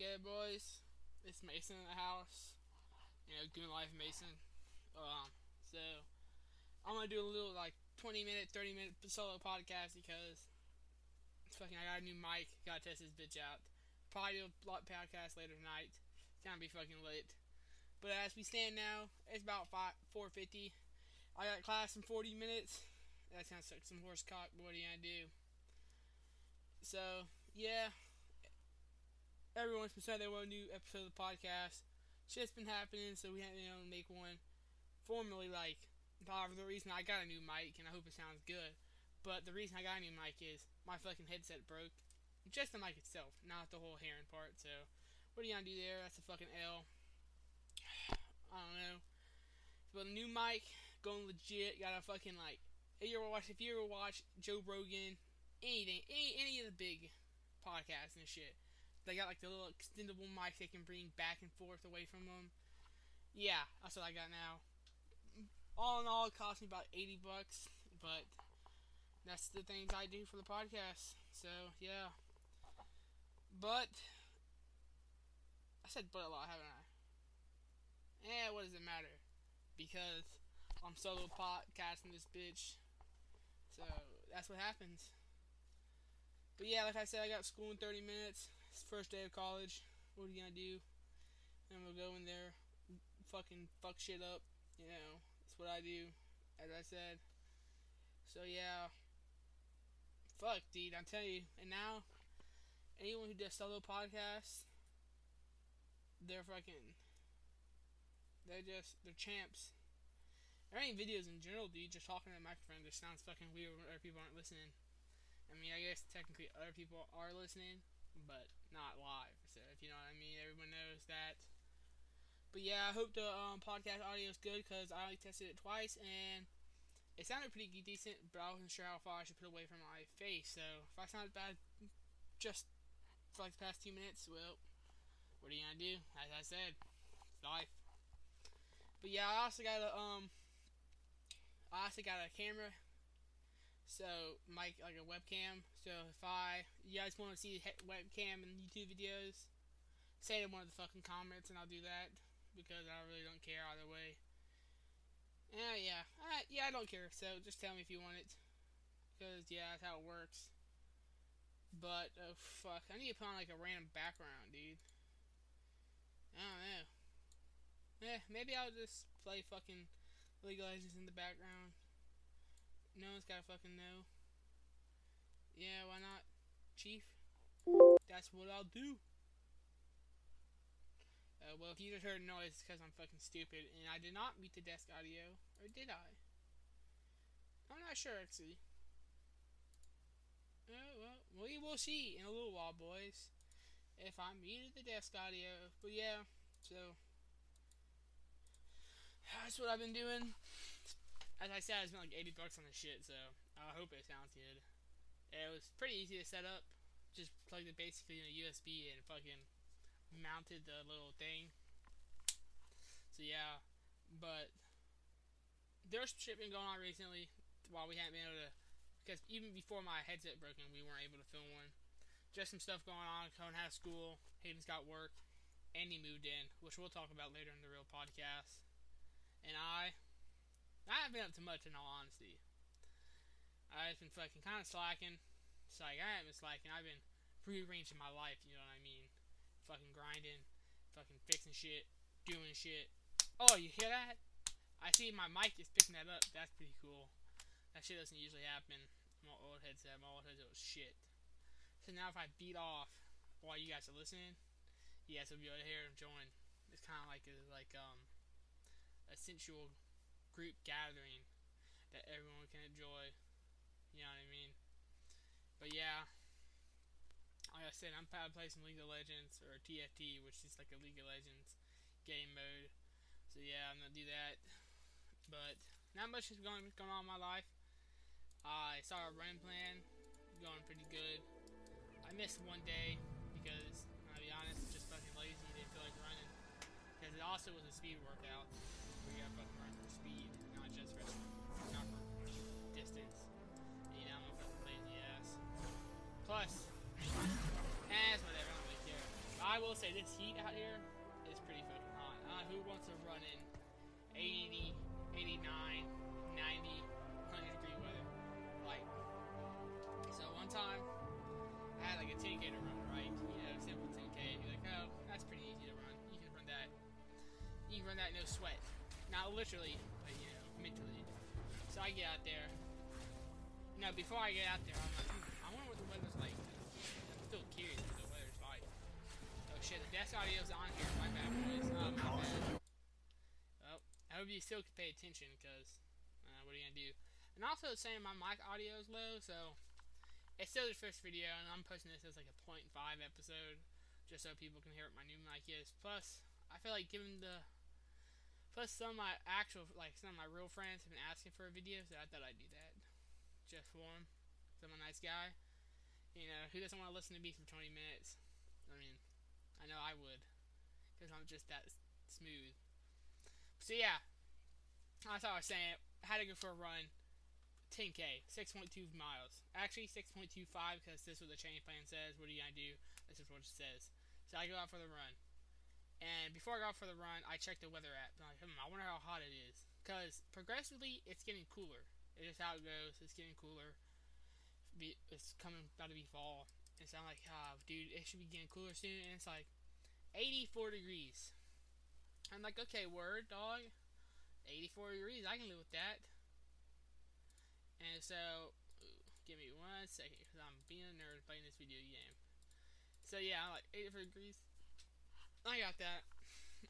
Okay, boys, it's Mason in the house. You know, Goon Life Mason. Um, so I'm gonna do a little like 20 minute, 30 minute solo podcast because fucking. I got a new mic. Gotta test this bitch out. Probably do a lot podcast later tonight. It's gonna be fucking lit. But as we stand now, it's about 5, 4:50. I got class in 40 minutes. That sounds like some horse cock. But what are you gonna do? So yeah, everyone's been saying they want a new episode of the podcast. Shit's been happening, so we had to you know, make one. Formally, like, however, the reason I got a new mic, and I hope it sounds good, but the reason I got a new mic is my fucking headset broke. Just the mic itself, not the whole hearing part, so what are you gonna do there? That's a fucking L. I don't know. But a new mic, going legit, got a fucking, like, if you ever watch, if you ever watch Joe Rogan, anything, any, any of the big podcasts and shit, they got like the little extendable mics they can bring back and forth away from them. Yeah, that's what I got now. All in all, it cost me about 80 bucks, but that's the things I do for the podcast. So, yeah. But, I said but a lot, haven't I? Eh, what does it matter? Because I'm solo podcasting this bitch. So, that's what happens. But yeah, like I said, I got school in 30 minutes. First day of college. What are you gonna do? And we'll go in there, fucking fuck shit up. You know, that's what I do. As I said. So yeah. Fuck, dude. I'm telling you. And now, anyone who does solo podcasts, they're fucking. They're just they're champs. There ain't videos in general, dude. Just talking to the microphone just sounds fucking weird when other people aren't listening. I mean, I guess technically other people are listening, but not live. So if you know what I mean, everyone knows that. But yeah, I hope the um, podcast audio is good because I only tested it twice and it sounded pretty decent, but I wasn't sure how far I should put away from my face. So if I sounded bad just for like the past two minutes, well, what are you gonna do? As I said, it's life. But yeah, I also got a um, I also got a camera so mic like a webcam. So if I you guys want to see webcam and YouTube videos, say it in one of the fucking comments and I'll do that because I really don't care either way. Yeah, yeah, uh, yeah. I don't care. So just tell me if you want it, because yeah, that's how it works. But oh fuck, I need to put on like a random background, dude. I don't know. Yeah, maybe I'll just play fucking League Legends in the background. No one's gotta fucking know. Yeah, why not, Chief? That's what I'll do. Uh, well, if you just heard a noise, because I'm fucking stupid, and I did not mute the desk audio, or did I? I'm not sure, actually. Oh, well, we will see in a little while, boys, if I muted the desk audio. But yeah, so that's what I've been doing as I said, I spent like 80 bucks on this shit, so I hope it sounds good. It was pretty easy to set up. Just plugged it basically in a USB and fucking mounted the little thing. So yeah, but there's shit been going on recently while we haven't been able to, because even before my headset broken, we weren't able to film one. Just some stuff going on. Cohen has school. Hayden's got work. Andy moved in, which we'll talk about later in the real podcast. And I I haven't been up to much in all honesty. I've been fucking kind of slacking. It's like I haven't been slacking. I've been rearranging my life. You know what I mean? Fucking grinding, fucking fixing shit, doing shit. Oh, you hear that? I see my mic is picking that up. That's pretty cool. That shit doesn't usually happen. My old headset, my old headset was shit. So now if I beat off while you guys are listening, you guys will be able to hear him join. It's kind of like a, like um a sensual group gathering that everyone can enjoy. You know what I mean? But yeah, like I said, I'm probably playing some League of Legends or TFT, which is like a League of Legends game mode. So yeah, I'm gonna do that. But not much is going going on in my life. I saw a run plan going pretty good. I missed one day because I'll be honest, just fucking lazy. Didn't feel like running because it also was a speed workout. We got fucking speed, not just for not for distance. You know, I'm a fucking lazy ass. Plus, ass whatever. I don't really care. I will will say this heat out here is pretty fucking hot. Uh, who wants to run in 80, 89, 90, 100 degree weather? Like, so one time I had like a 10k to run, right? You know, simple 10k. You're like, oh, that's pretty easy to run. You can run that. You can run that no sweat. Not literally, but you know, mentally. So I get out there. You before I get out there, I'm like, hmm, I wonder what the weather's like. I'm still curious what the weather's like. Oh shit, the desk audio's on here. My bad, boys. Oh, my bad. Well, I hope you still can pay attention, because, uh, what are you gonna do? And also saying my mic audio is low, so it's still the first video, and I'm posting this as like a 0.5 episode, just so people can hear what my new mic is. Plus, I feel like giving the plus some of my actual like some of my real friends have been asking for a video, so I thought I'd do that just for them. I'm a nice guy. You know, who doesn't want to listen to me for 20 minutes? I mean, I know I would, because I'm just that smooth. So yeah, that's all I was saying. Had to go for a run. 10k, 6.2 miles. Actually, 6.25 because this is what the training plan says. What are you gonna do? This is what it says. So I go out for the run. And before I go out for the run, I check the weather app. I'm like, hmm, I wonder how hot it is. Because progressively, it's getting cooler. It's just how it goes. It's getting cooler. It's coming about to be fall. And so I'm like, ah, oh, dude, it should be getting cooler soon. And it's like 84 degrees. I'm like, okay, word, dog. 84 degrees, I can live with that. And so, give me one second, because I'm being a nerd playing this video game. So yeah, I'm like 84 degrees. I got that.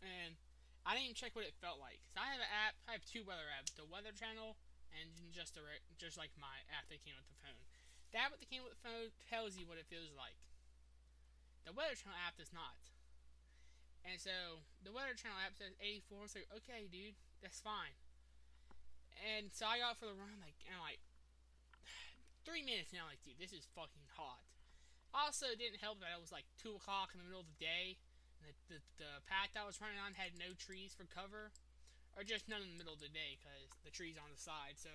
And I didn't even check what it felt like. So I have an app, I have two weather apps. The Weather Channel and just a just like my app that came with the phone. That app that came with the phone tells you what it feels like. The Weather Channel app does not. And so the Weather Channel app says 84. So okay, dude, that's fine. And so I got for the run, like, and like three minutes now, like, dude, this is fucking hot. Also, didn't help that it was like two o'clock in the middle of the day. The, the, the path I was running on had no trees for cover or just none in the middle of the day because the tree's on the side, so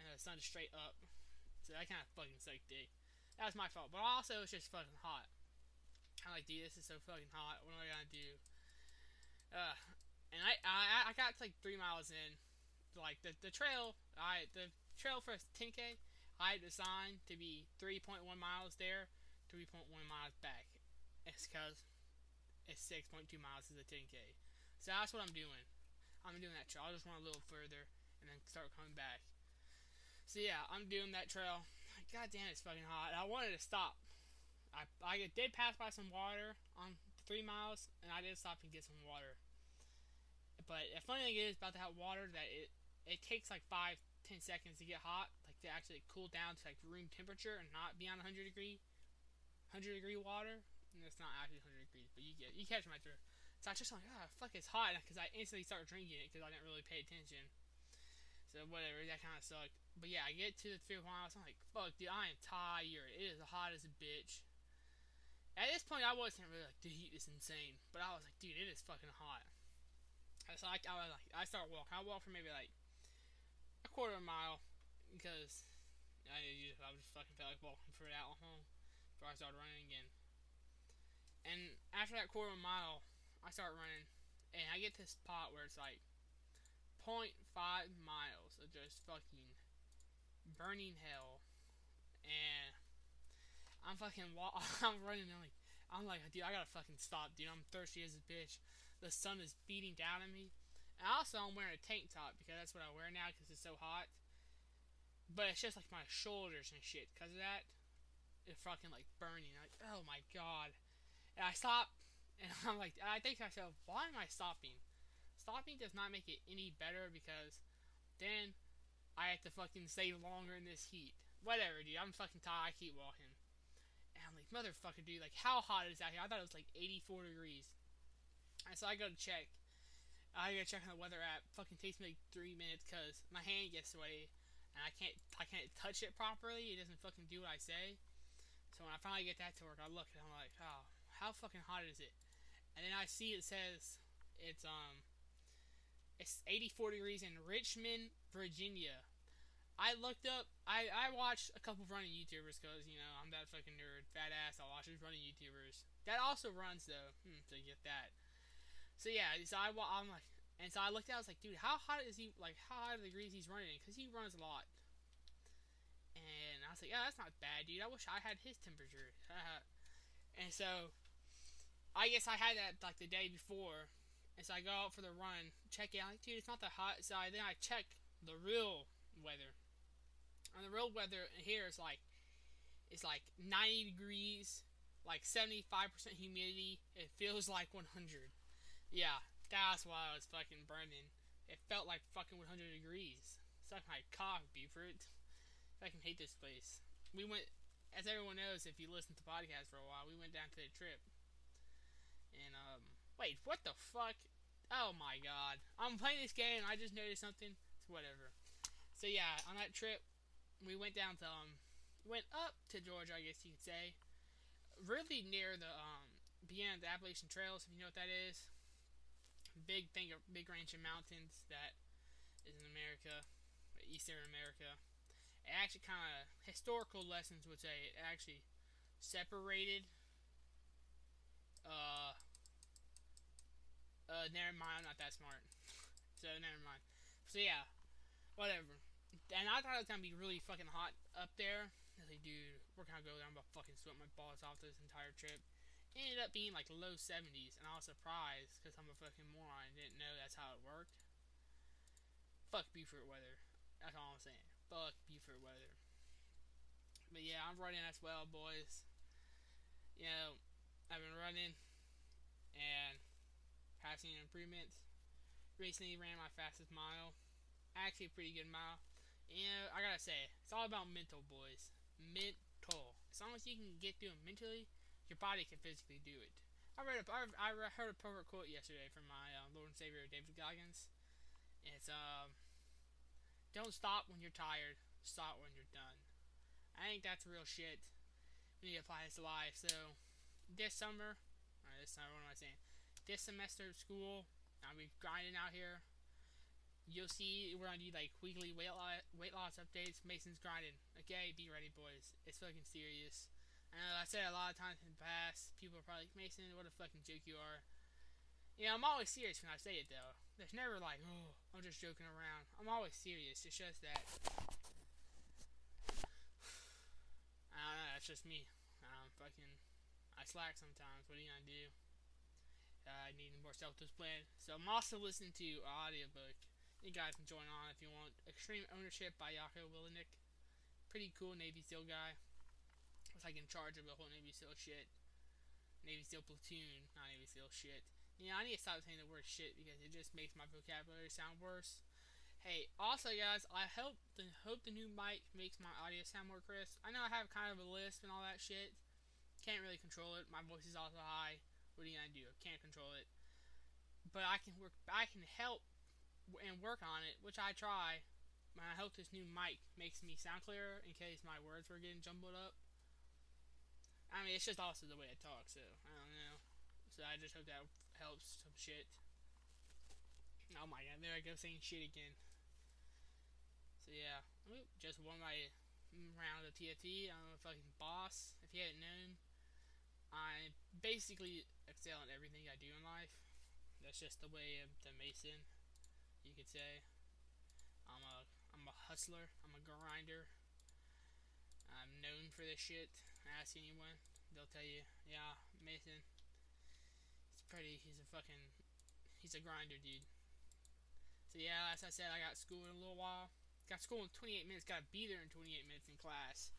and the sun's straight up. So that kind of fucking sucked, day. That was my fault, but also it's just fucking hot. I'm like, dude, this is so fucking hot. What am I gonna do? Uh, and I I I got like three miles in, like the the trail. I the trail for 10k. I designed to be 3.1 miles there, 3.1 miles back. It's because it's 6.2 miles to the 10k. So that's what I'm doing. I'm doing that trail. I'll just want a little further and then start coming back. So yeah, I'm doing that trail. God damn, it's fucking hot. I wanted to stop. I I did pass by some water on three miles, and I did stop and get some water. But the funny thing is about that water that it it takes like five ten seconds to get hot, like to actually cool down to like room temperature and not be on 100 degree 100 degree water. It's not actually 100 degrees, but you get you catch my drift. So I just like, ah, oh, fuck, it's hot, because I instantly started drinking it because I didn't really pay attention. So whatever, that kind of sucked. But yeah, I get to the fifth miles, I'm like, fuck, dude, I am tired. It is hot as a bitch. At this point, I wasn't really like, the heat is insane, but I was like, dude, it is fucking hot. So I, I was like, I start walking. I walk for maybe like a quarter of a mile because I, I just fucking felt like walking for that long before I started running again. And after that quarter mile, I start running, and I get to this spot where it's like 0.5 miles of just fucking burning hell, and I'm fucking wa- I'm running. I'm like, I'm like, dude, I gotta fucking stop, dude. I'm thirsty as a bitch. The sun is beating down on me. And also, I'm wearing a tank top because that's what I wear now because it's so hot. But it's just like my shoulders and shit. Because of that, it's fucking like burning. Like, oh my god. And I stop and I'm like, I think to myself, why am I stopping? Stopping does not make it any better because then I have to fucking stay longer in this heat. Whatever, dude. I'm fucking tired. I keep walking. And I'm like, motherfucker, dude. Like, how hot is out here? I thought it was like 84 degrees. And so I go to check. I go check on the weather app. Fucking takes me like three minutes because my hand gets sweaty and I can't I can't touch it properly. It doesn't fucking do what I say. So when I finally get that to work, I look and I'm like, oh, how fucking hot is it? and then I see it says it's um it's 84 degrees in Richmond, Virginia. I looked up. I I watched a couple running YouTubers because you know I'm that fucking nerd, fat ass. I watch these running YouTubers. That also runs though. Hmm, so you get that. So yeah, so I I'm like, and so I looked at. I was like, dude, how hot is he? Like how hot are the degrees he's running? Because he runs a lot. And I was like, yeah, that's not bad, dude. I wish I had his temperature. and so, I guess I had that like the day before. And so I go out for the run, check it. I'm like, dude, it's not that hot. So I, then I check the real weather and the real weather here is like it's like 90 degrees, like 75% humidity. It feels like 100. Yeah, that's why I was fucking burning. It felt like fucking 100 degrees. Suck my cock, Buford. I can hate this place. We went, as everyone knows, if you listen to the podcast for a while, we went down to the trip. And, um, wait, what the fuck? Oh my god. I'm playing this game I just noticed something. It's whatever. So yeah, on that trip, we went down to um, went up to Georgia, I guess you could say, really near the um, of the Appalachian Trails, if you know what that is. Big thing big range of mountains that is in America, Eastern America. It actually kind of historical lessons would say it actually separated. Uh, uh, never mind. I'm not that smart. so never mind. So yeah, whatever and I thought it was gonna be really fucking hot up there. I was like, dude, we're gonna go there. I'm gonna fucking sweat my balls off this entire trip. It ended up being like low 70s, and I was surprised because I'm a fucking moron. I didn't know that's how it worked. Fuck Buford weather. That's all I'm saying. Fuck Buford weather. But yeah, I'm running as well, boys. You know, I've been running and passing improvements. Recently ran my fastest mile. Actually, a pretty good mile. And I gotta say, it's all about mental, boys. Mental. As long as you can get through it mentally, your body can physically do it. I read a, I, I heard a perfect quote yesterday from my uh, Lord and Savior David Goggins. It's um, don't stop when you're tired. Stop when you're done. I think that's real shit. We need to apply this to life. So this summer, or this summer, what am I saying? This semester of school, I'll be grinding out here You'll see we're gonna do like weekly weight loss, weight loss updates. Mason's grinding. Okay, be ready, boys. It's fucking serious. I know I said a lot of times in the past. People are probably like, Mason, what a fucking joke you are. You know, I'm always serious when I say it though. There's never like, oh, I'm just joking around. I'm always serious. It's just that. I don't know. That's just me. I'm fucking. I slack sometimes. What are you gonna do? I need more self-discipline. So I'm also listening to an audiobook you guys can join on if you want. Extreme Ownership by Jocko Willink. Pretty cool Navy SEAL guy. Was like in charge of the whole Navy SEAL shit. Navy SEAL platoon, not Navy SEAL shit. Yeah, I need to stop saying the word shit because it just makes my vocabulary sound worse. Hey, also guys, I hope the hope the new mic makes my audio sound more crisp. I know I have kind of a lisp and all that shit. Can't really control it. My voice is also high. What are you gonna do? I can't control it. But I can work. I can help and work on it, which I try. And I hope this new mic makes me sound clearer in case my words were getting jumbled up. I mean, it's just also the way I talk, so I don't know. So I just hope that helps some shit. Oh my god, there I go saying shit again. So yeah, Oop, just won my mm, round of TFT. I'm a fucking boss. If you hadn't known, I basically excel in everything I do in life. That's just the way of the Mason you could say. I'm a I'm a hustler. I'm a grinder. I'm known for this shit. Ask anyone, they'll tell you, yeah, Mason. He's pretty. He's a fucking. He's a grinder, dude. So yeah, as I said, I got school in a little while. Got school in 28 minutes. Got to be there in 28 minutes in class.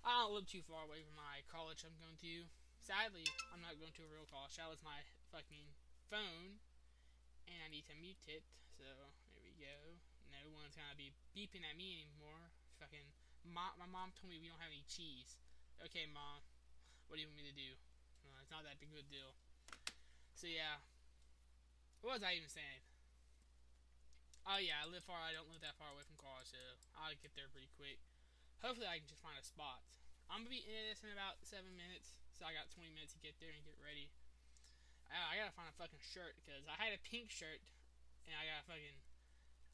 I don't live too far away from my college I'm going to. Sadly, I'm not going to a real college. That was my fucking phone, and I need to mute it. So there we go. No one's gonna be beeping at me anymore. Fucking mom, my mom told me we don't have any cheese. Okay, mom. What do you want me to do? Uh, it's not that big of a deal. So yeah. What was I even saying? Oh yeah, I live far. I don't live that far away from college, so I'll get there pretty quick. Hopefully, I can just find a spot. I'm gonna be in this in about seven minutes, so I got 20 minutes to get there and get ready. I, I gotta find a fucking shirt because I had a pink shirt and I got a fucking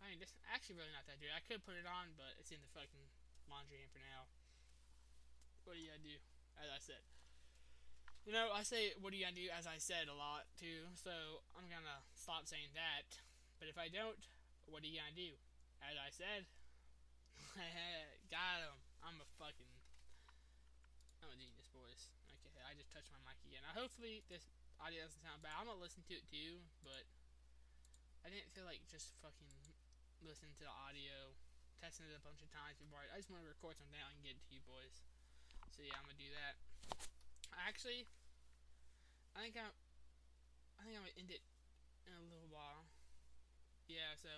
I mean, this actually really not that dirty. I could put it on, but it's in the fucking laundry hamper now. What do you gotta do? As I said. You know, I say what do you gotta do as I said a lot too, so I'm gonna stop saying that. But if I don't, what are you gonna do? As I said, got him. I'm a boys. Okay, I just touched my mic again. Now, hopefully this audio doesn't sound bad. I'm gonna listen to it too, but I didn't feel like just fucking listening to the audio, testing it a bunch of times before. I, I just want to record something out and get it to you boys. So yeah, I'm gonna do that. Actually, I think I'm. I think I'm gonna end it in a little while. Yeah, so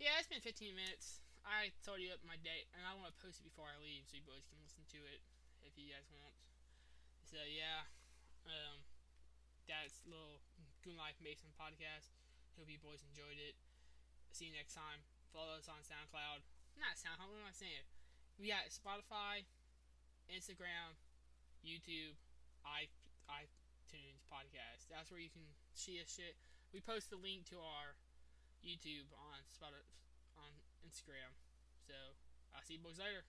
yeah, it's been 15 minutes. I told you up my date, and I want to post it before I leave, so you boys can listen to it if you guys want. So yeah, um, that's little Goon Life Mason podcast. Hope you boys enjoyed it. See you next time. Follow us on SoundCloud. Not SoundCloud. What am I saying? We got Spotify, Instagram, YouTube, i iTunes podcast. That's where you can see us shit. We post the link to our YouTube on Spotify on Instagram. So I'll see you boys later.